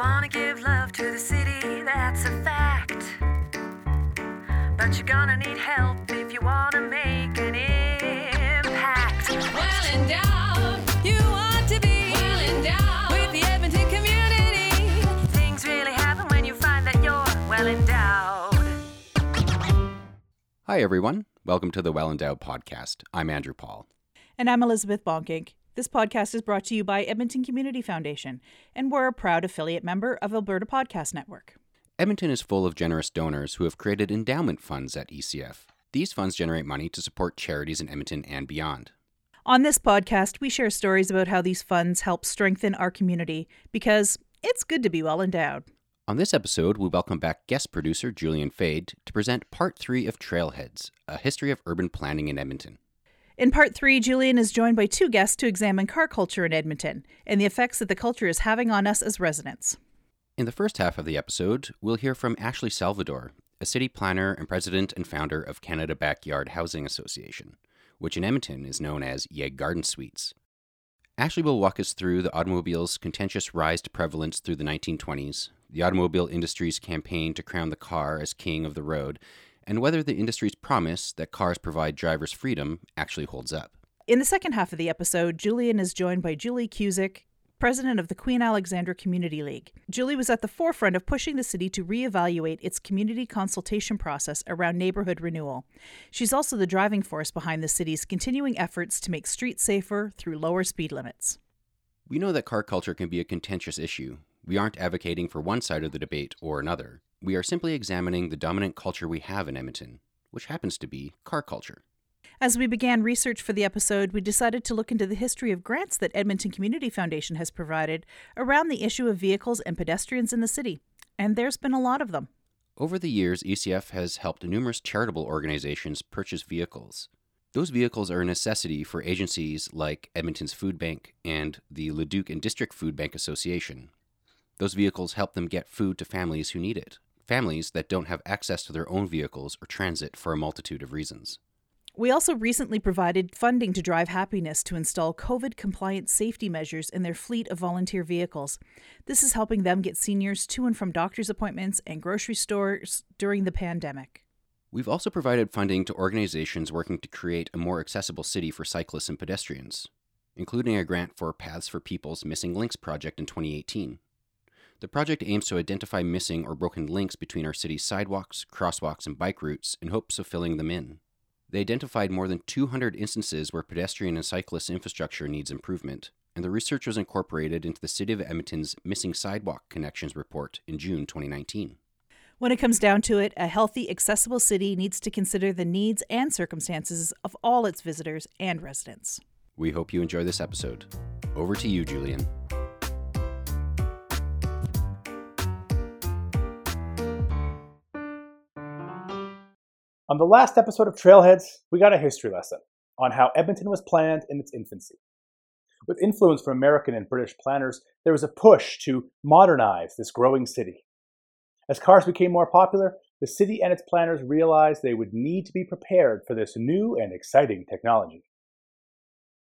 wanna give love to the city, that's a fact. But you're gonna need help if you wanna make an impact. Well endowed, you want to be well endowed with the Edmonton community. Things really happen when you find that you're well endowed. Hi, everyone. Welcome to the Well Endowed Podcast. I'm Andrew Paul. And I'm Elizabeth Bonkink. This podcast is brought to you by Edmonton Community Foundation, and we're a proud affiliate member of Alberta Podcast Network. Edmonton is full of generous donors who have created endowment funds at ECF. These funds generate money to support charities in Edmonton and beyond. On this podcast, we share stories about how these funds help strengthen our community because it's good to be well endowed. On this episode, we welcome back guest producer Julian Faid to present part three of Trailheads, a history of urban planning in Edmonton. In part three, Julian is joined by two guests to examine car culture in Edmonton and the effects that the culture is having on us as residents. In the first half of the episode, we'll hear from Ashley Salvador, a city planner and president and founder of Canada Backyard Housing Association, which in Edmonton is known as YEG Garden Suites. Ashley will walk us through the automobile's contentious rise to prevalence through the 1920s, the automobile industry's campaign to crown the car as king of the road, and whether the industry's promise that cars provide drivers freedom actually holds up. In the second half of the episode, Julian is joined by Julie Kusiek, president of the Queen Alexandra Community League. Julie was at the forefront of pushing the city to reevaluate its community consultation process around neighborhood renewal. She's also the driving force behind the city's continuing efforts to make streets safer through lower speed limits. We know that car culture can be a contentious issue. We aren't advocating for one side of the debate or another. We are simply examining the dominant culture we have in Edmonton, which happens to be car culture. As we began research for the episode, we decided to look into the history of grants that Edmonton Community Foundation has provided around the issue of vehicles and pedestrians in the city. And there's been a lot of them. Over the years, ECF has helped numerous charitable organizations purchase vehicles. Those vehicles are a necessity for agencies like Edmonton's Food Bank and the Leduc and District Food Bank Association. Those vehicles help them get food to families who need it, families that don't have access to their own vehicles or transit for a multitude of reasons. We also recently provided funding to Drive Happiness to install COVID compliant safety measures in their fleet of volunteer vehicles. This is helping them get seniors to and from doctor's appointments and grocery stores during the pandemic. We've also provided funding to organizations working to create a more accessible city for cyclists and pedestrians, including a grant for Paths for People's Missing Links project in 2018. The project aims to identify missing or broken links between our city's sidewalks, crosswalks, and bike routes in hopes of filling them in. They identified more than 200 instances where pedestrian and cyclist infrastructure needs improvement, and the research was incorporated into the City of Edmonton's Missing Sidewalk Connections report in June 2019. When it comes down to it, a healthy, accessible city needs to consider the needs and circumstances of all its visitors and residents. We hope you enjoy this episode. Over to you, Julian. On the last episode of Trailheads, we got a history lesson on how Edmonton was planned in its infancy. With influence from American and British planners, there was a push to modernize this growing city. As cars became more popular, the city and its planners realized they would need to be prepared for this new and exciting technology.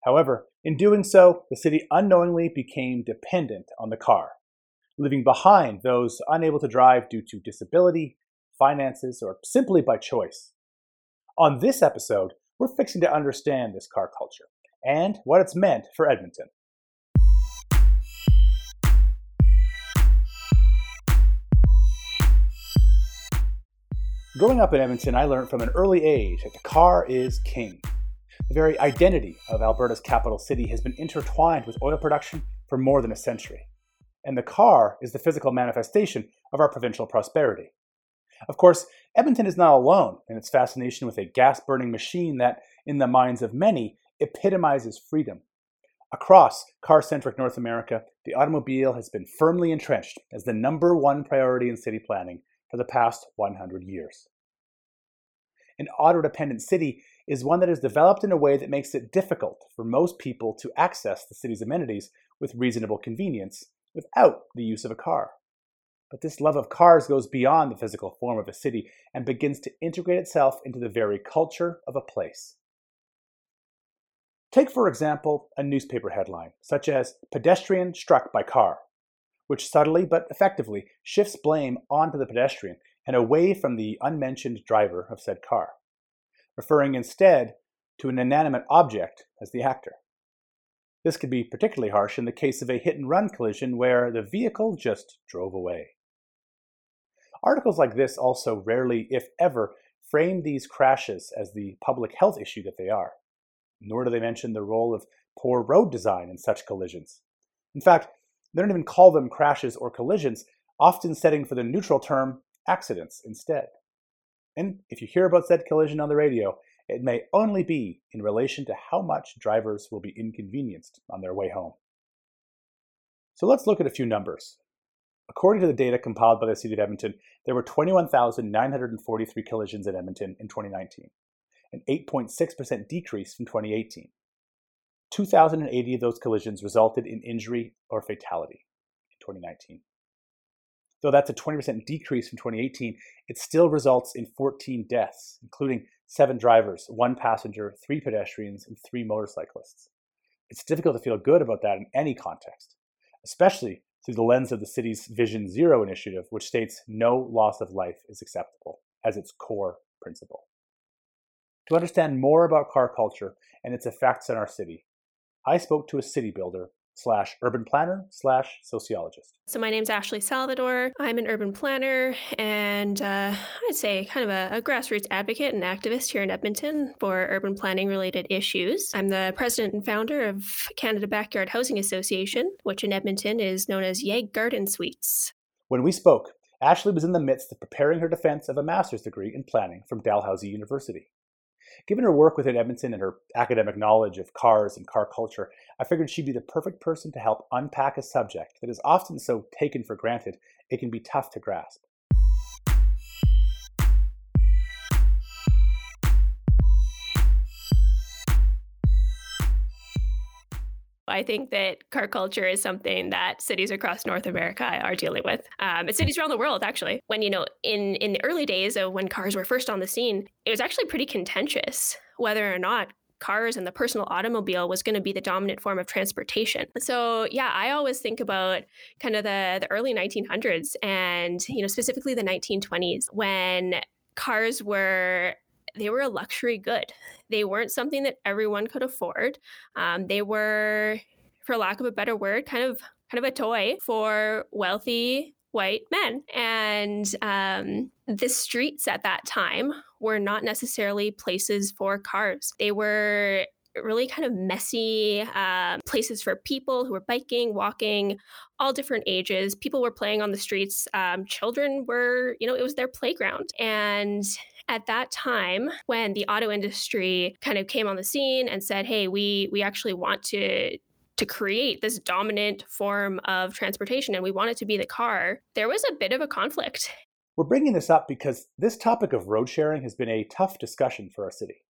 However, in doing so, the city unknowingly became dependent on the car, leaving behind those unable to drive due to disability, finances, or simply by choice. On this episode, we're fixing to understand this car culture and what it's meant for Edmonton. Growing up in Edmonton, I learned from an early age that the car is king. The very identity of Alberta's capital city has been intertwined with oil production for more than a century. And the car is the physical manifestation of our provincial prosperity. Of course, Edmonton is not alone in its fascination with a gas burning machine that, in the minds of many, epitomizes freedom. Across car centric North America, the automobile has been firmly entrenched as the number one priority in city planning for the past 100 years. An auto dependent city is one that is developed in a way that makes it difficult for most people to access the city's amenities with reasonable convenience without the use of a car. But this love of cars goes beyond the physical form of a city and begins to integrate itself into the very culture of a place. Take, for example, a newspaper headline, such as Pedestrian Struck by Car. which subtly but effectively shifts blame onto the pedestrian and away from the unmentioned driver of said car, referring instead to an inanimate object as the actor. This could be particularly harsh in the case of a hit and run collision where the vehicle just drove away. Articles like this also rarely, if ever, frame these crashes as the public health issue that they are, nor do they mention the role of poor road design in such collisions. In fact, they don't even call them crashes or collisions, often setting for the neutral term accidents instead. And if you hear about said collision on the radio, it may only be in relation to how much drivers will be inconvenienced on their way home. So let's look at a few numbers. According to the data compiled by the City of Edmonton, there were 21,943 collisions in Edmonton in 2019, an 8.6% decrease from 2018. 2,080 of those collisions resulted in injury or fatality in 2019. Though that's a 20% decrease from 2018, it still results in 14 deaths, including seven drivers, one passenger, three pedestrians, and three motorcyclists. It's difficult to feel good about that in any context, especially through the lens of the city's Vision Zero initiative, which states no loss of life is acceptable as its core principle. To understand more about car culture and its effects on our city, I spoke to a city builder slash urban planner slash sociologist. So my name's Ashley Salvador. I'm an urban planner and uh, I'd say kind of a, a, grassroots advocate and activist here in Edmonton for urban planning related issues. I'm the president and founder of Canada Backyard Housing Association, which in Edmonton is known as YEG Garden Suites. When we spoke, Ashley was in the midst of preparing her defense of a master's degree in planning from Dalhousie University. Given her work within Edmonton and her academic knowledge of cars and car culture, I figured she'd be the perfect person to help unpack a subject that is often so taken for granted it can be tough to grasp. I think that car culture is something that cities across North America are dealing with. Um, and cities around the world, actually. When, you know, in, in the early days of when cars were first on the scene, it was actually pretty contentious whether or not cars and the personal automobile was going to be the dominant form of transportation. So yeah, I always think about kind of the the early 1900s and you know specifically the 1920s when cars were they were a luxury good. They weren't something that everyone could afford. Um, they were, for lack of a better word, kind of kind of a toy for wealthy white men. And um, the streets at that time were not necessarily places for cars. They were really kind of messy uh, places for people who were biking, walking, all different ages. People were playing on the streets. Um, children were, you know, it was their playground. And at that time when the auto industry kind of came on the scene and said hey we we actually want to to create this dominant form of transportation and we want it to be the car there was a bit of a conflict. We're bringing this up because this topic of road sharing has been a tough discussion for our city.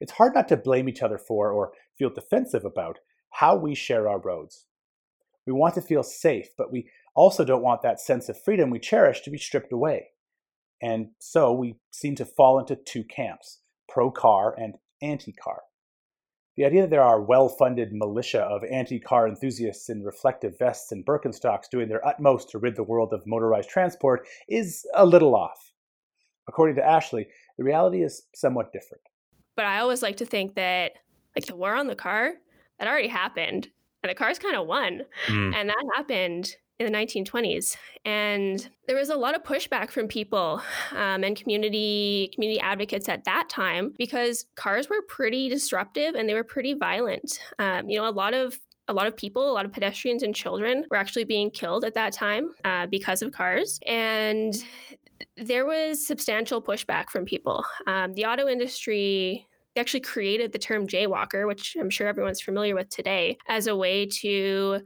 It's hard not to blame each other for or feel defensive about how we share our roads. We want to feel safe but we also don't want that sense of freedom we cherish to be stripped away and so we seem to fall into two camps pro car and anti car. The idea that there are well funded militia of anti car enthusiasts in reflective vests and Birkenstocks doing their utmost to rid the world of motorized transport is a little off. According to Ashley, the reality is somewhat different. But I always like to think that, like, the war on the car, that already happened. And the cars kind of won. Mm. And that happened in the 1920s and there was a lot of pushback from people um, and community community advocates at that time because cars were pretty disruptive and they were pretty violent um, you know a lot of a lot of people, a lot of pedestrians and children were actually being killed at that time uh, because of cars. And there was substantial pushback from people. Um, the auto industry actually created the term jaywalker, which I'm sure everyone's familiar with today, as a way to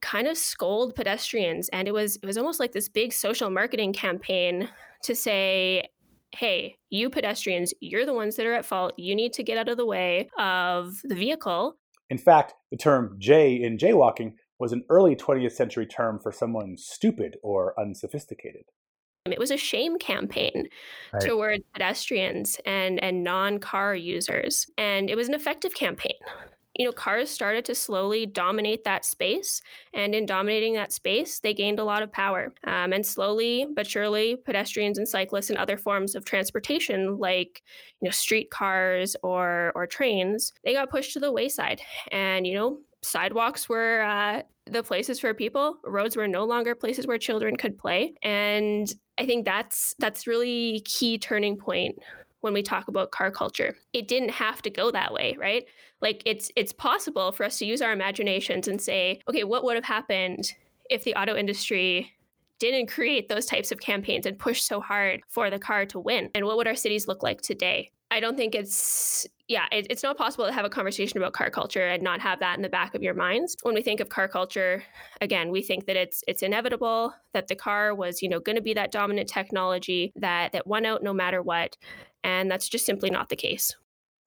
kind of scold pedestrians and it was it was almost like this big social marketing campaign to say hey you pedestrians you're the ones that are at fault. You need to get out of the way of the vehicle. In fact the term jay in jaywalking was an early 20th century term for someone stupid or unsophisticated. It was a shame campaign right. towards pedestrians and and non-car users and it was an effective campaign you know, cars started to slowly dominate that space. And in dominating that space, they gained a lot of power. Um, and slowly but surely, pedestrians and cyclists and other forms of transportation, like, you know, streetcars or, or trains, they got pushed to the wayside. And, you know, sidewalks were uh, the places for people roads were no longer places where children could play and i think that's that's really key turning point when we talk about car culture. It didn't have to go that way right? Like it's it's possible for us to use our imaginations and say okay what would have happened if the auto industry didn't create those types of campaigns and push so hard for the car to win? And what would our cities look like today? I don't think it's yeah, it, it's not possible to have a conversation about car culture and not have that in the back of your minds. When we think of car culture, again, we think that it's it's inevitable that the car was, you know, going to be that dominant technology that that won out no matter what, and that's just simply not the case.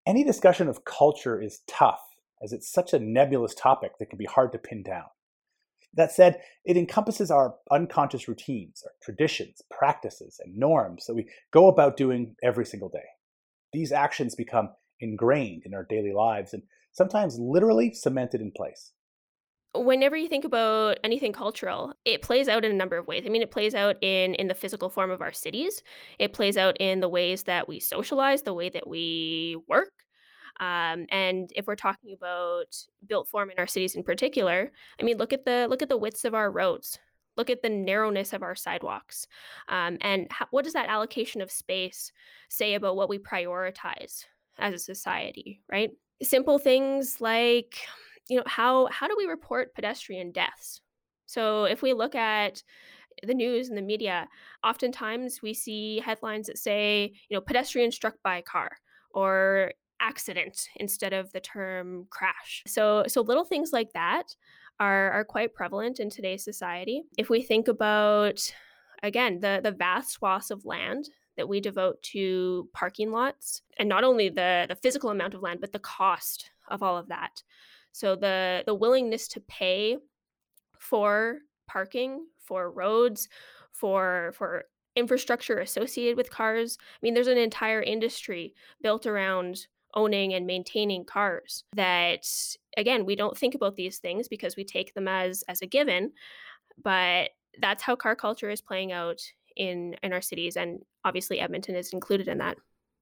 Any discussion of culture is tough as it's such a nebulous topic that can be hard to pin down. That said, it encompasses our unconscious routines, our traditions, practices, and norms that we go about doing every single day. These actions become ingrained in our daily lives and sometimes literally cemented in place. Whenever you think about anything cultural, it plays out in a number of ways. I mean, it plays out in in the physical form of our cities. It plays out in the ways that we socialize, the way that we work. Um, and if we're talking about built form in our cities in particular, I mean, look at the look at the widths of our roads. Look at the narrowness of our sidewalks. Um, and how, what does that allocation of space say about what we prioritize as a society, right? Simple things like, you know, how, how do we report pedestrian deaths? So if we look at the news and the media, oftentimes we see headlines that say, you know, pedestrian struck by a car or accident instead of the term crash. So so little things like that are, are quite prevalent in today's society. If we think about, again, the, the vast swaths of land that we devote to parking lots, and not only the, the physical amount of land, but the cost of all of that. So the, the willingness to pay for parking, for roads, for, for infrastructure associated with cars. I mean, there's an entire industry built around owning and maintaining cars that again we don't think about these things because we take them as as a given but that's how car culture is playing out in in our cities and obviously edmonton is included in that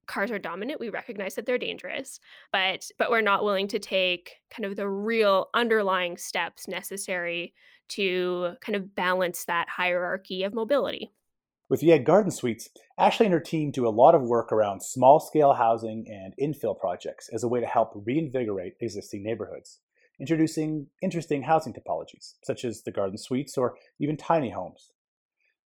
cars are dominant we recognize that they're dangerous but but we're not willing to take kind of the real underlying steps necessary to kind of balance that hierarchy of mobility with YEG Garden Suites, Ashley and her team do a lot of work around small scale housing and infill projects as a way to help reinvigorate existing neighborhoods, introducing interesting housing topologies, such as the garden suites or even tiny homes.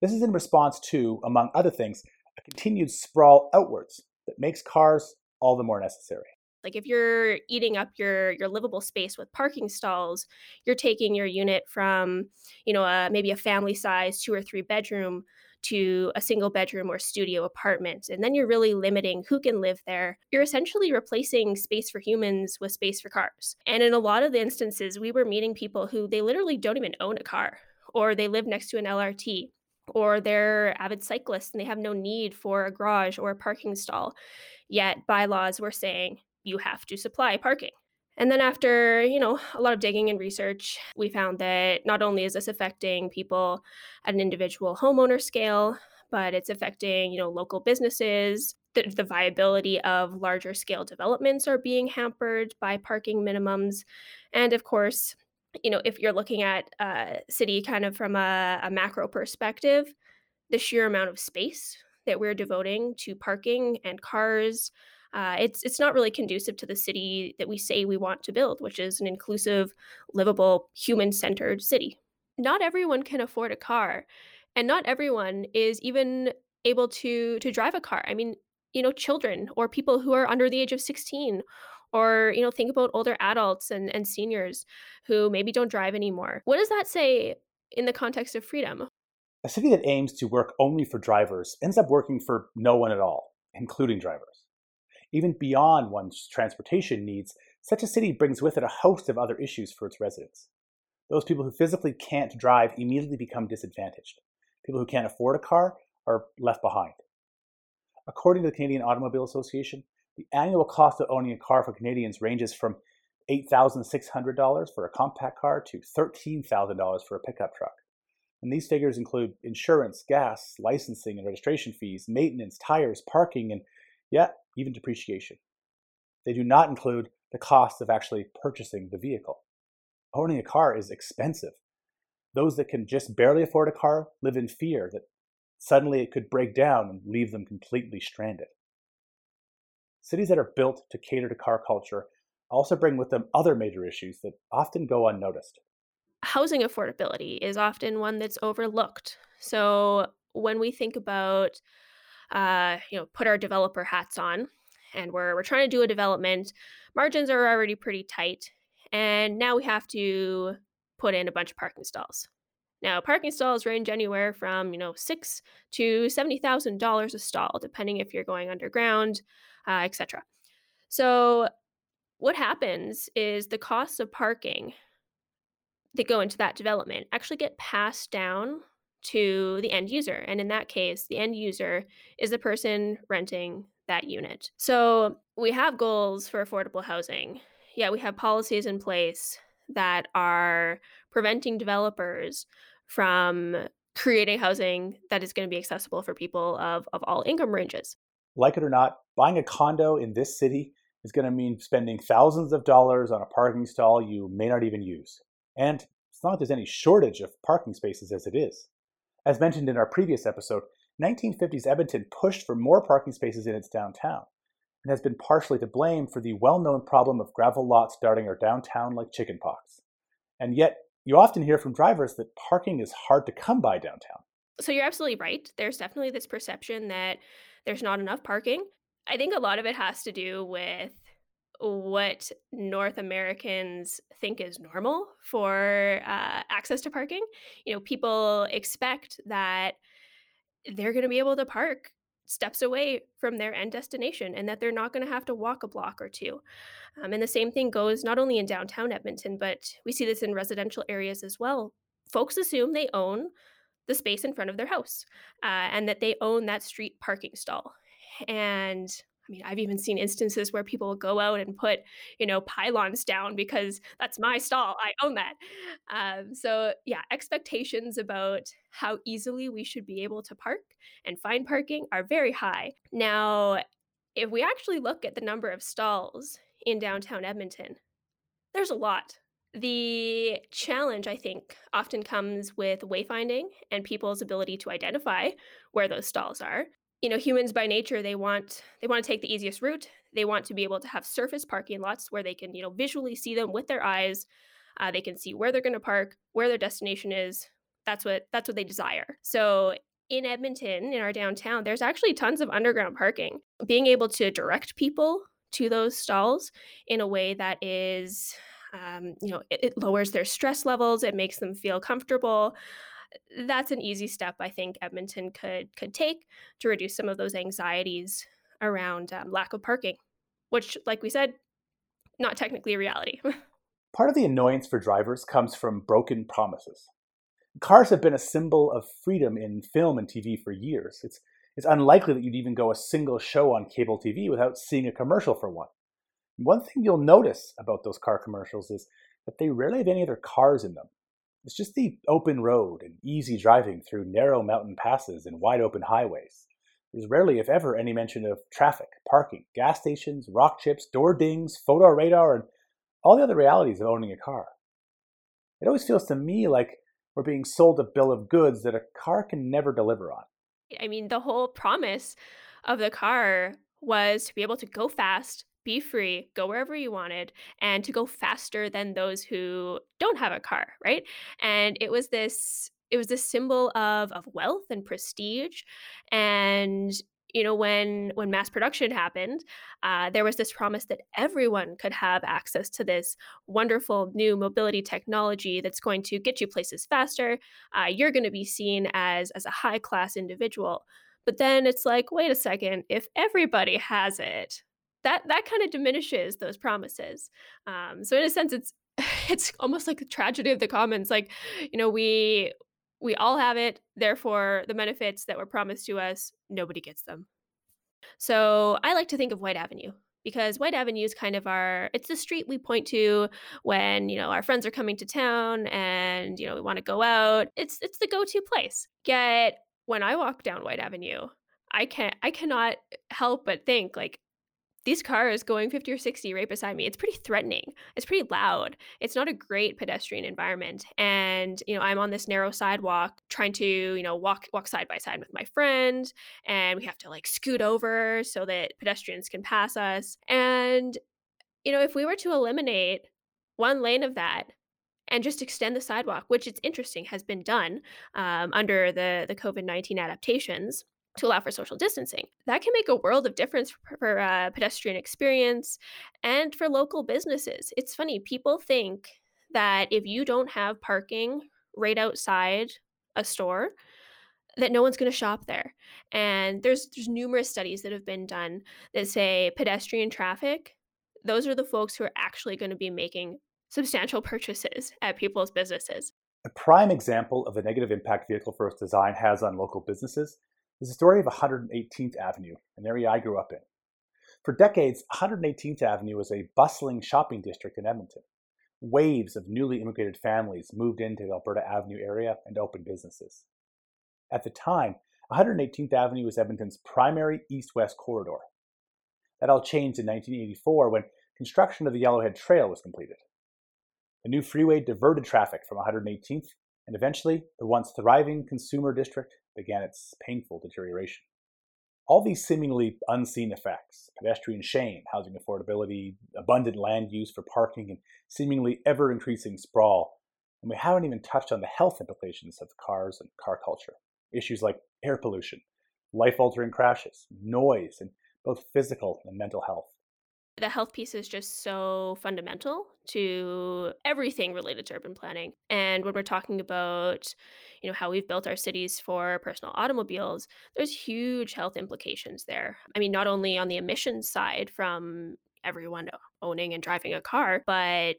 This is in response to, among other things, a continued sprawl outwards that makes cars all the more necessary. Like if you're eating up your your livable space with parking stalls, you're taking your unit from, you know, a, maybe a family size two or three bedroom to a single bedroom or studio apartment. And then you're really limiting who can live there. You're essentially replacing space for humans with space for cars. And in a lot of the instances, we were meeting people who they literally don't even own a car, or they live next to an LRT, or they're avid cyclists and they have no need for a garage or a parking stall. Yet bylaws were saying you have to supply parking. And then after, you know, a lot of digging and research, we found that not only is this affecting people at an individual homeowner scale, but it's affecting, you know, local businesses. The, the viability of larger scale developments are being hampered by parking minimums. And of course, you know, if you're looking at a city kind of from a, a macro perspective, the sheer amount of space that we're devoting to parking and cars uh, it's it's not really conducive to the city that we say we want to build, which is an inclusive, livable, human-centered city. Not everyone can afford a car, and not everyone is even able to to drive a car. I mean, you know, children or people who are under the age of 16 or you know think about older adults and, and seniors who maybe don't drive anymore what does that say in the context of freedom a city that aims to work only for drivers ends up working for no one at all including drivers even beyond one's transportation needs, such a city brings with it a host of other issues for its residents. Those people who physically can't drive immediately become disadvantaged. People who can't afford a car are left behind. According to the Canadian Automobile Association, the annual cost of owning a car for Canadians ranges from $8,600 for a compact car to $13,000 for a pickup truck. And these figures include insurance, gas, licensing and registration fees, maintenance, tires, parking, and yeah, even depreciation. They do not include the cost of actually purchasing the vehicle. Owning a car is expensive. Those that can just barely afford a car live in fear that suddenly it could break down and leave them completely stranded. Cities that are built to cater to car culture also bring with them other major issues that often go unnoticed. Housing affordability is often one that's overlooked. So when we think about, uh, you know, put our developer hats on, and we're we're trying to do a development, margins are already pretty tight, and now we have to put in a bunch of parking stalls. Now, parking stalls range anywhere from you know six to seventy thousand dollars a stall, depending if you're going underground, uh, etc. So what happens is the costs of parking that go into that development actually get passed down to the end user. And in that case, the end user is the person renting that unit. So we have goals for affordable housing. Yeah, we have policies in place that are preventing developers from creating housing that is going to be accessible for people of, of all income ranges. Like it or not, buying a condo in this city is going to mean spending thousands of dollars on a parking stall you may not even use. And it's not like there's any shortage of parking spaces as it is. As mentioned in our previous episode, 1950s Edmonton pushed for more parking spaces in its downtown and has been partially to blame for the well known problem of gravel lots darting our downtown like chickenpox. And yet, you often hear from drivers that parking is hard to come by downtown. So you're absolutely right. There's definitely this perception that there's not enough parking. I think a lot of it has to do with what North Americans think is normal for uh, access to parking. You know, people expect that they're going to be able to park steps away from their end destination and that they're not going to have to walk a block or two. Um, and the same thing goes not only in downtown Edmonton, but we see this in residential areas as well. Folks assume they own the space in front of their house uh, and that they own that street parking stall. And I mean, I've even seen instances where people go out and put, you know, pylons down because that's my stall. I own that. Um, so, yeah, expectations about how easily we should be able to park and find parking are very high. Now, if we actually look at the number of stalls in downtown Edmonton, there's a lot. The challenge, I think, often comes with wayfinding and people's ability to identify where those stalls are. You know humans by nature they want they want to take the easiest route. They want to be able to have surface parking lots where they can you know visually see them with their eyes. Uh, they can see where they're going to park where their destination is. That's what that's what they desire. So in edmonton in our downtown there's actually tons of underground parking. Being able to direct people to those stalls in a way that is um, you know it, it lowers their stress levels it makes them feel comfortable that's an easy step I think Edmonton could could take to reduce some of those anxieties around um, lack of parking, which, like we said, not technically a reality. Part of the annoyance for drivers comes from broken promises. Cars have been a symbol of freedom in film and TV for years. It's it's unlikely that you'd even go a single show on cable TV without seeing a commercial for one. One thing you'll notice about those car commercials is that they rarely have any other cars in them. It's just the open road and easy driving through narrow mountain passes and wide open highways. There's rarely, if ever, any mention of traffic, parking, gas stations, rock chips, door dings, photo radar, and all the other realities of owning a car. It always feels to me like we're being sold a bill of goods that a car can never deliver on. I mean, the whole promise of the car was to be able to go fast, be free, go wherever you wanted, and to go faster than those who don't have a car, right? And it was this it was this symbol of of wealth and prestige and you know when when mass production happened uh, there was this promise that everyone could have access to this wonderful new mobility technology that's going to get you places faster uh, you're going to be seen as as a high class individual but then it's like wait a second if everybody has it that that kind of diminishes those promises. Um, so in a sense, it's it's almost like the tragedy of the commons. Like, you know, we we all have it, therefore the benefits that were promised to us, nobody gets them. So I like to think of Whyte Avenue because Whyte Avenue is kind of our it's the street we point to when, you know, our friends are coming to town and, you know, we want to go out. It's it's the go-to place. Yet when I walk down Whyte Avenue, I can't I cannot help but think like these cars going 50 or 60 right beside me it's pretty threatening. It's pretty loud. It's not a great pedestrian environment. And you know i'm on this narrow sidewalk trying to you know walk walk side by side with my friend and we have to like scoot over so that pedestrians can pass us. And you know if we were to eliminate one lane of that and just extend the sidewalk which it's interesting has been done um, under the the covid-19 adaptations to allow for social distancing. That can make a world of difference for, for uh, pedestrian experience and for local businesses. It's funny, people think that if you don't have parking right outside a store, that no one's going to shop there. And there's there's numerous studies that have been done that say pedestrian traffic, those are the folks who are actually going to be making substantial purchases at people's businesses. A prime example of the negative impact vehicle first design has on local businesses is the story of 118th Avenue, an area I grew up in. For decades, 118th Avenue was a bustling shopping district in Edmonton. Waves of newly immigrated families moved into the Alberta Avenue area and opened businesses. At the time, 118th Avenue was Edmonton's primary east west corridor. That all changed in 1984 when construction of the Yellowhead Trail was completed. The new freeway diverted traffic from 118th, and eventually the once thriving consumer district began its painful deterioration. All these seemingly unseen effects pedestrian shame, housing affordability, abundant land use for parking, and seemingly ever increasing sprawl and we haven't even touched on the health implications of cars and car culture. Issues like air pollution, life altering crashes, noise, and both physical and mental health the health piece is just so fundamental to everything related to urban planning. And when we're talking about, you know, how we've built our cities for personal automobiles, there's huge health implications there. I mean, not only on the emissions side from everyone owning and driving a car, but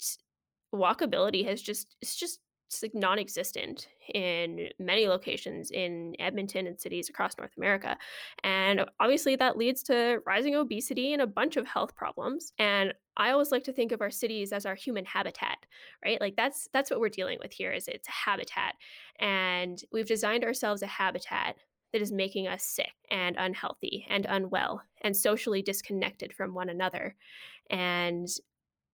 walkability has just it's just it's like non-existent in many locations in Edmonton and cities across North America. And obviously that leads to rising obesity and a bunch of health problems. And I always like to think of our cities as our human habitat, right? Like that's that's what we're dealing with here is it's habitat. And we've designed ourselves a habitat that is making us sick and unhealthy and unwell and socially disconnected from one another. And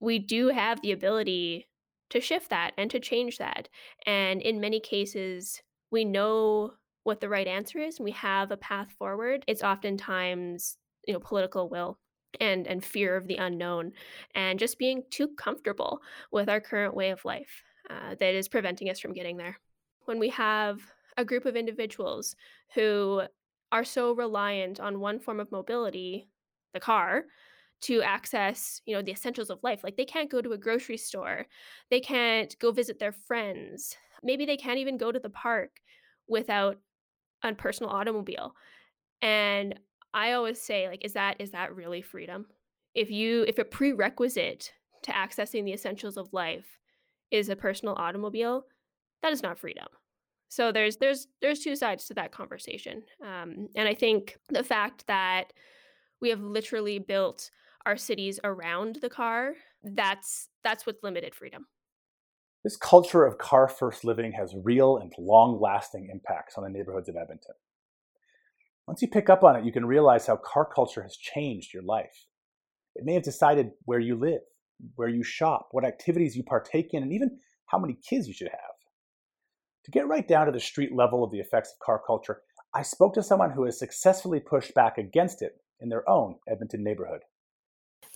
we do have the ability to shift that and to change that. And in many cases, we know what the right answer is and we have a path forward. It's oftentimes, you know, political will and and fear of the unknown and just being too comfortable with our current way of life uh, that is preventing us from getting there. When we have a group of individuals who are so reliant on one form of mobility, the car, to access you know the essentials of life like they can't go to a grocery store they can't go visit their friends maybe they can't even go to the park without a personal automobile. And i always say like is that is that really freedom? If you if a prerequisite to accessing the essentials of life is a personal automobile that is not freedom. So there's there's there's two sides to that conversation. Um, and i think the fact that we have literally built our cities around the car, that's that's what's limited freedom. This culture of car first living has real and long lasting impacts on the neighborhoods of Edmonton. Once you pick up on it, you can realize how car culture has changed your life. It may have decided where you live, where you shop, what activities you partake in, and even how many kids you should have. To get right down to the street level of the effects of car culture, I spoke to someone who has successfully pushed back against it in their own Edmonton neighborhood.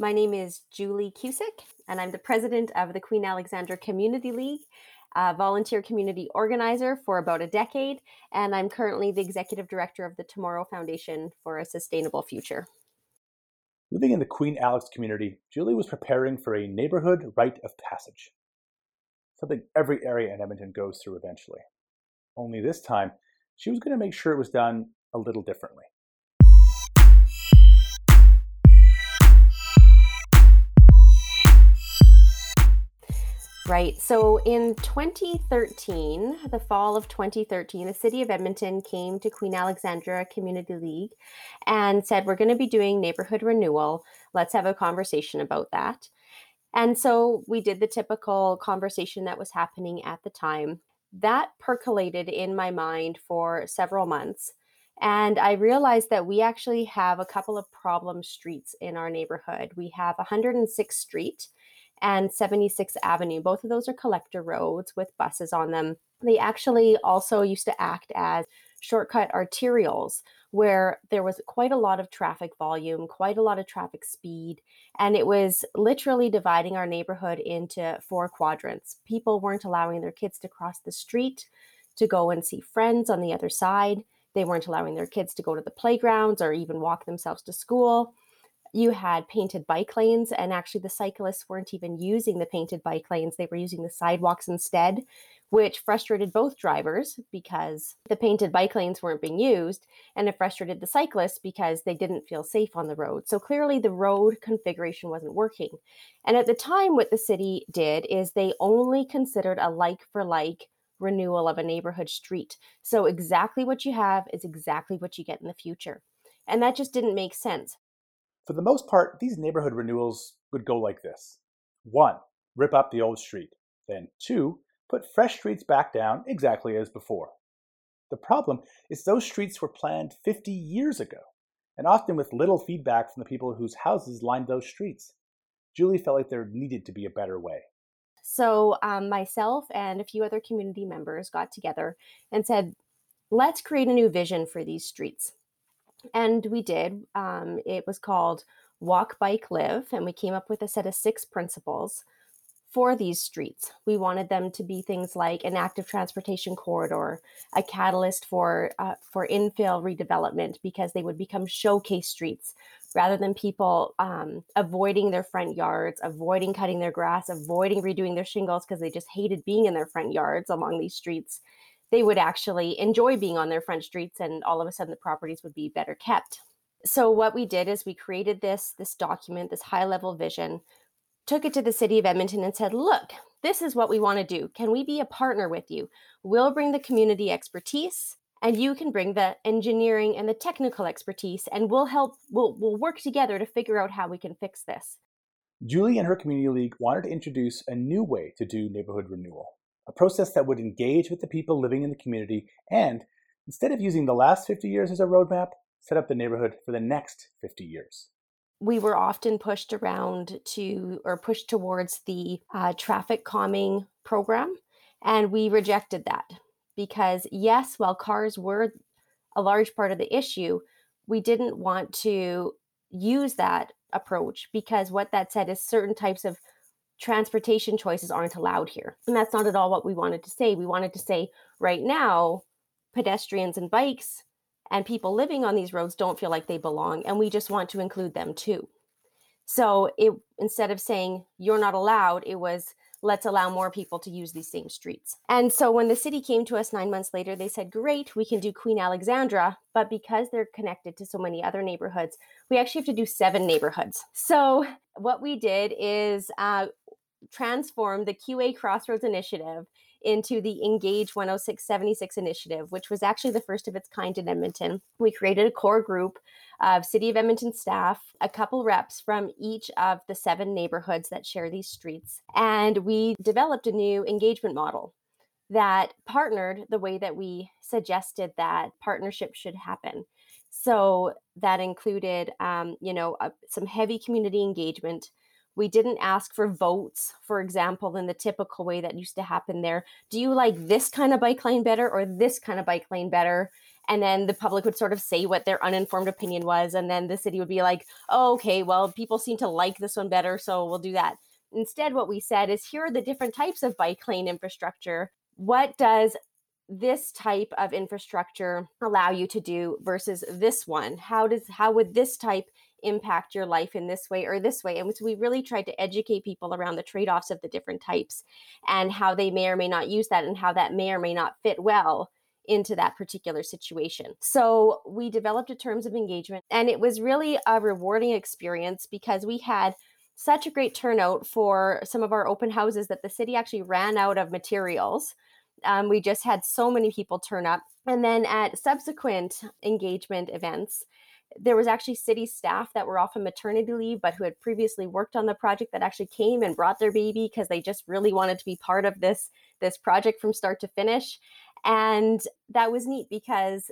My name is Julie Kusiek, and I'm the president of the Queen Alexandra Community League, a volunteer community organizer for about a decade, and I'm currently the executive director of the Tomorrow Foundation for a Sustainable Future. Living in the Queen Alex community, Julie was preparing for a neighborhood rite of passage, something every area in Edmonton goes through eventually. Only this time, she was going to make sure it was done a little differently. Right. So in 2013, the fall of 2013, the city of Edmonton came to Queen Alexandra Community League and said, We're going to be doing neighborhood renewal. Let's have a conversation about that. And so we did the typical conversation that was happening at the time. That percolated in my mind for several months. And I realized that we actually have a couple of problem streets in our neighborhood. We have 106th Street and 76th Avenue. Both of those are collector roads with buses on them. They actually also used to act as shortcut arterials where there was quite a lot of traffic volume, quite a lot of traffic speed, and it was literally dividing our neighborhood into four quadrants. People weren't allowing their kids to cross the street to go and see friends on the other side. They weren't allowing their kids to go to the playgrounds or even walk themselves to school. You had painted bike lanes, and actually, the cyclists weren't even using the painted bike lanes. They were using the sidewalks instead, which frustrated both drivers because the painted bike lanes weren't being used, and it frustrated the cyclists because they didn't feel safe on the road. So clearly, the road configuration wasn't working. And at the time, what the city did is they only considered a like for like renewal of a neighborhood street. So exactly what you have is exactly what you get in the future. And that just didn't make sense. For the most part, these neighborhood renewals would go like this 1. Rip up the old street. Then 2 put fresh streets back down exactly as before. The problem is those streets were planned 50 years ago, and often with little feedback from the people whose houses lined those streets. Julie felt like there needed to be a better way. So, um, myself and a few other community members got together and said, let's create a new vision for these streets. And we did. Um, it was called Walk, Bike, Live, and we came up with a set of six principles for these streets. We wanted them to be things like an active transportation corridor, a catalyst for uh, for infill redevelopment because they would become showcase streets rather than people um, avoiding their front yards, avoiding cutting their grass, avoiding redoing their shingles because they just hated being in their front yards along these streets. They would actually enjoy being on their front streets, and all of a sudden the properties would be better kept. So what we did is we created this this document, this high level vision took it to the city of Edmonton and said, Look, this is what we want to do. Can we be a partner with you? We'll bring the community expertise and you can bring the engineering and the technical expertise and we'll help we'll, we'll work together to figure out how we can fix this julie and her community league wanted to introduce a new way to do neighborhood renewal a process that would engage with the people living in the community and instead of using the last 50 years as a roadmap set up the neighborhood for the next 50 years. We were often pushed around to or pushed towards the uh, traffic calming program and we rejected that because yes while cars were a large part of the issue we didn't want to use that approach because what that said is certain types of transportation choices aren't allowed here. And that's not at all what we wanted to say. We wanted to say right now pedestrians and bikes and people living on these roads don't feel like they belong and we just want to include them too. So it instead of saying you're not allowed it was let's allow more people to use these same streets. And so when the city came to us nine months later they said great we can do queen alexandra but because they're connected to so many other neighborhoods we actually have to do seven neighborhoods. So what we did is uh, transform the qa crossroads initiative into the Engage 10676 initiative, which was actually the first of its kind in Edmonton. We created a core group of City of Edmonton staff, a couple reps from each of the seven neighborhoods that share these streets, and we developed a new engagement model that partnered the way that we suggested that partnership should happen. So that included, um, you know, uh, some heavy community engagement, we didn't ask for votes, for example, in the typical way that used to happen there. Do you like this kind of bike lane better or this kind of bike lane better? And then the public would sort of say what their uninformed opinion was. And then the city would be like, oh, okay, well, people seem to like this one better, so we'll do that. Instead, what we said is here are the different types of bike lane infrastructure. What does this type of infrastructure allow you to do versus this one? How does how would this type impact your life in this way or this way. And so we really tried to educate people around the trade offs of the different types and how they may or may not use that and how that may or may not fit well into that particular situation. So we developed a terms of engagement and it was really a rewarding experience because we had such a great turnout for some of our open houses that the city actually ran out of materials. Um, we just had so many people turn up. And then at subsequent engagement events, there was actually city staff that were off on maternity leave but who had previously worked on the project that actually came and brought their baby because they just really wanted to be part of this this project from start to finish. And that was neat because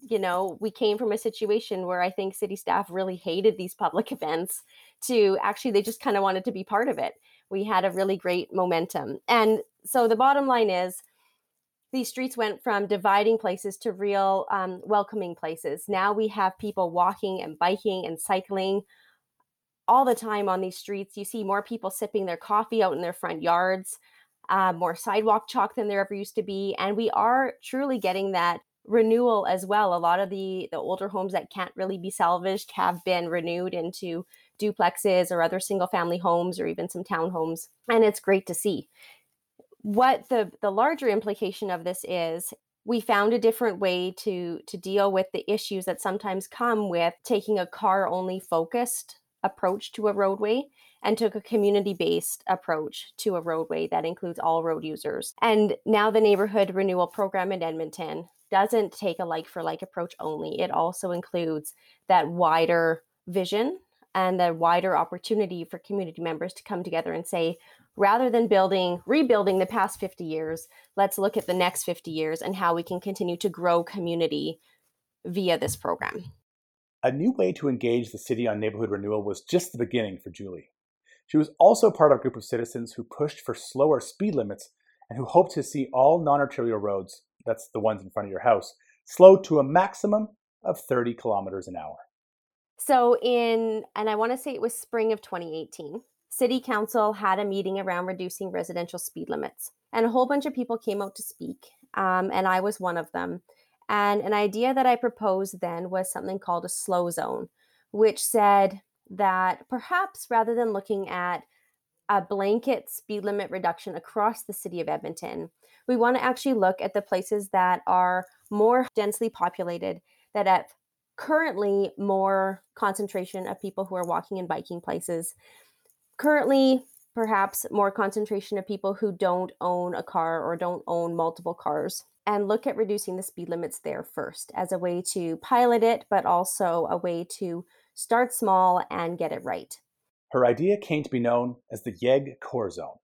you know we came from a situation where i think city staff really hated these public events to actually they just kind of wanted to be part of it. We had a really great momentum. And so the bottom line is these streets went from dividing places to real um, welcoming places. Now we have people walking and biking and cycling all the time on these streets. You see more people sipping their coffee out in their front yards, uh, more sidewalk chalk than there ever used to be. And we are truly getting that renewal as well. A lot of the, the older homes that can't really be salvaged have been renewed into duplexes or other single family homes or even some townhomes. And it's great to see what the the larger implication of this is we found a different way to to deal with the issues that sometimes come with taking a car only focused approach to a roadway and took a community based approach to a roadway that includes all road users. And now the neighborhood renewal program in Edmonton doesn't take a like for like approach only, it also includes that wider vision and the wider opportunity for community members to come together and say, rather than building rebuilding the past 50 years let's look at the next 50 years and how we can continue to grow community via this program. A new way to engage the city on neighborhood renewal was just the beginning for julie. She was also part of a group of citizens who pushed for slower speed limits and who hoped to see all non-arterial roads that's the ones in front of your house, slow to a maximum of 30 kilometers an hour. So in and i want to say it was spring of 2018 City Council had a meeting around reducing residential speed limits, and a whole bunch of people came out to speak, um, and I was one of them. And an idea that I proposed then was something called a slow zone, which said that perhaps rather than looking at a blanket speed limit reduction across the city of Edmonton, we want to actually look at the places that are more densely populated, that have currently more concentration of people who are walking and biking places currently perhaps more concentration of people who don't own a car or don't own multiple cars and look at reducing the speed limits there first as a way to pilot it but also a way to start small and get it right. Her idea came to be known as the YEG core zone.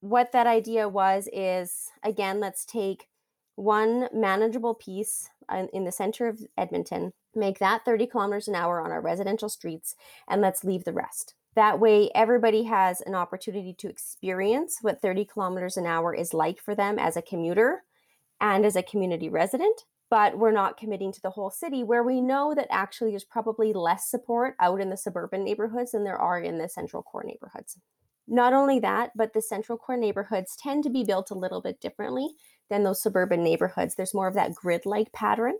What that idea was is again let's take one manageable piece in the center of edmonton make that 30 kilometers an hour on our residential streets and let's leave the rest that way, everybody has an opportunity to experience what 30 kilometers an hour is like for them as a commuter and as a community resident. But we're not committing to the whole city where we know that actually there's probably less support out in the suburban neighborhoods than there are in the central core neighborhoods. Not only that, but the central core neighborhoods tend to be built a little bit differently than those suburban neighborhoods. There's more of that grid like pattern.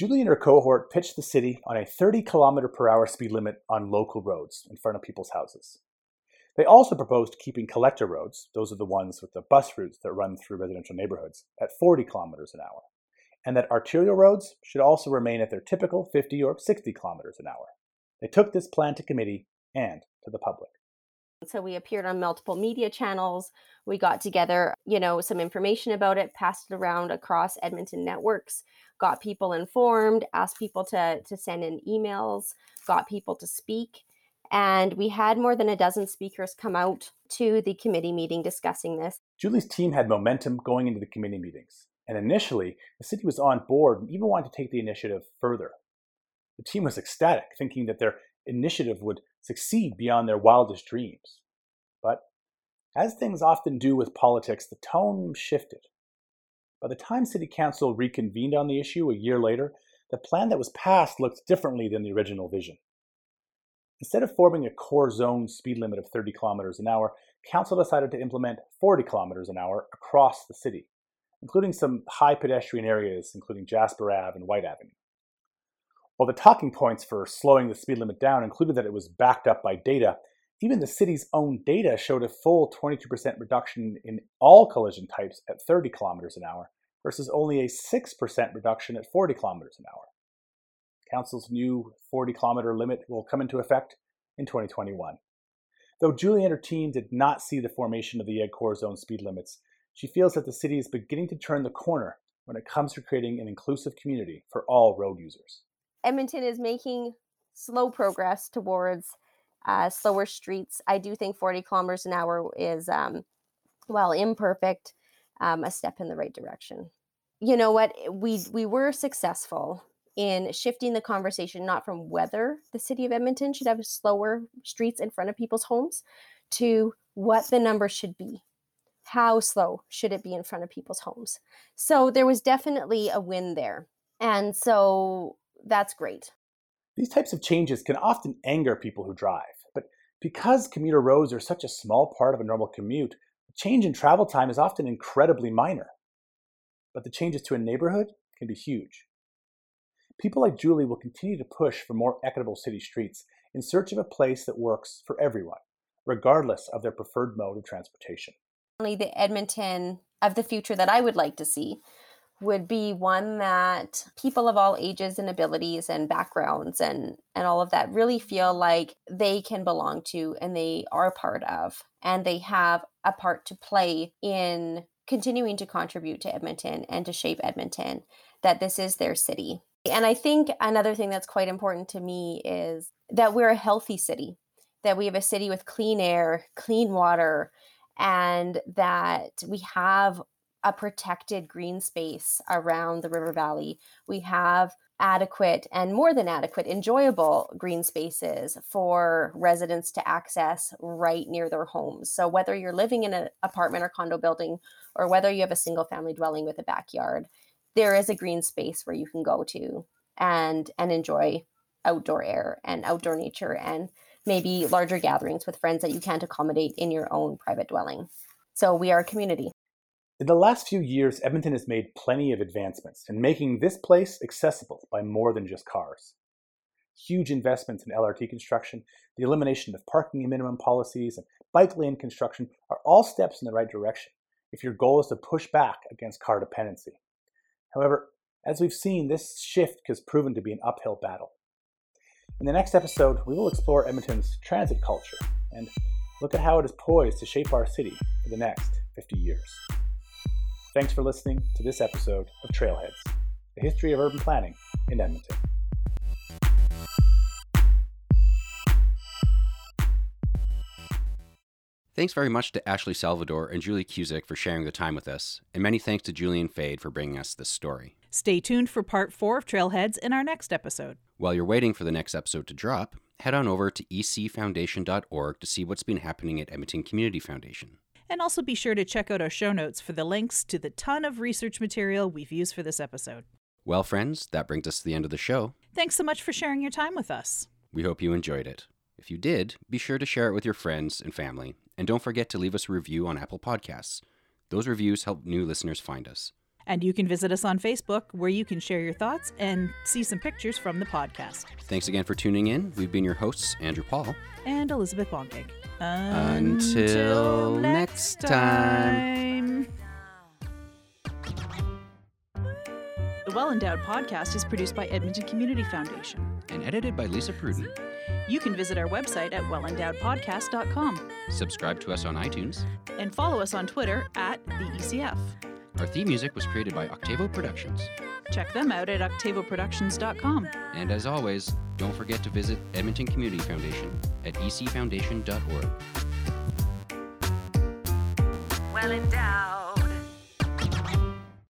Julie and her cohort pitched the city on a 30 kilometer per hour speed limit on local roads in front of people's houses. They also proposed keeping collector roads, those are the ones with the bus routes that run through residential neighborhoods, at 40 kilometers an hour, and that arterial roads should also remain at their typical 50 or 60 kilometers an hour. They took this plan to committee and to the public. So we appeared on multiple media channels. We got together, you know, some information about it, passed it around across Edmonton networks, got people informed, asked people to to send in emails, got people to speak. And we had more than a dozen speakers come out to the committee meeting discussing this. Julie's team had momentum going into the committee meetings. And initially, the city was on board and even wanted to take the initiative further. The team was ecstatic, thinking that their initiative would succeed beyond their wildest dreams. But as things often do with politics, the tone shifted. By the time City Council reconvened on the issue a year later, the plan that was passed looked differently than the original vision. Instead of forming a core zone speed limit of 30 kilometers an hour, Council decided to implement 40 kilometers an hour across the city, including some high pedestrian areas, including Jasper Ave and Whyte Avenue. While the talking points for slowing the speed limit down included that it was backed up by data, even the city's own data showed a full 22% reduction in all collision types at 30 kilometers an hour versus only a 6% reduction at 40 kilometers an hour. Council's new 40 kilometer limit will come into effect in 2021. Though Julie and her team did not see the formation of the YEG Core Zone speed limits, she feels that the city is beginning to turn the corner when it comes to creating an inclusive community for all road users. Edmonton is making slow progress towards uh, slower streets. I do think 40 kilometers an hour is, um, well, imperfect, um, a step in the right direction. You know what? We we were successful in shifting the conversation not from whether the city of Edmonton should have slower streets in front of people's homes to what the number should be. How slow should it be in front of people's homes? So there was definitely a win there. And so that's great. These types of changes can often anger people who drive, but because commuter roads are such a small part of a normal commute, the change in travel time is often incredibly minor. But the changes to a neighborhood can be huge. People like Julie will continue to push for more equitable city streets in search of a place that works for everyone, regardless of their preferred mode of transportation. The Edmonton of the future that I would like to see would be one that people of all ages and abilities and backgrounds and and all of that really feel like they can belong to and they are part of and they have a part to play in continuing to contribute to Edmonton and to shape Edmonton that this is their city. And I think another thing that's quite important to me is that we're a healthy city, that we have a city with clean air, clean water, and that we have a protected green space around the river valley. We have adequate and more than adequate, enjoyable green spaces for residents to access right near their homes. So, whether you're living in an apartment or condo building, or whether you have a single family dwelling with a backyard, there is a green space where you can go to and and enjoy outdoor air and outdoor nature and maybe larger gatherings with friends that you can't accommodate in your own private dwelling. So we are a community. In the last few years, Edmonton has made plenty of advancements in making this place accessible by more than just cars. Huge investments in LRT construction, the elimination of parking minimum policies, and bike lane construction are all steps in the right direction if your goal is to push back against car dependency. However, as we've seen, this shift has proven to be an uphill battle. In the next episode, we will explore Edmonton's transit culture and look at how it is poised to shape our city for the next 50 years. Thanks for listening to this episode of Trailheads, the history of urban planning in Edmonton. Thanks very much to Ashley Salvador and Julie Kusiek for sharing the time with us, and many thanks to Julian Faid for bringing us this story. Stay tuned for part four of Trailheads in our next episode. While you're waiting for the next episode to drop, head on over to ecfoundation.org to see what's been happening at Edmonton Community Foundation. And also be sure to check out our show notes for the links to the ton of research material we've used for this episode. Well, friends, that brings us to the end of the show. Thanks so much for sharing your time with us. We hope you enjoyed it. If you did, be sure to share it with your friends and family, and don't forget to leave us a review on Apple Podcasts. Those reviews help new listeners find us. And you can visit us on Facebook, where you can share your thoughts and see some pictures from the podcast. Thanks again for tuning in. We've been your hosts, Andrew Paul. And Elizabeth Bonkink. Until next time. The Well Endowed podcast is produced by Edmonton Community Foundation. And edited by Lisa Pruden. You can visit our website at wellendowedpodcast.com Subscribe to us on iTunes. and follow us on Twitter at the ECF. Our theme music was created by Octavo Productions. Check them out at octavoproductions.com. And as always, don't forget to visit Edmonton Community Foundation at ecfoundation.org. Well endowed.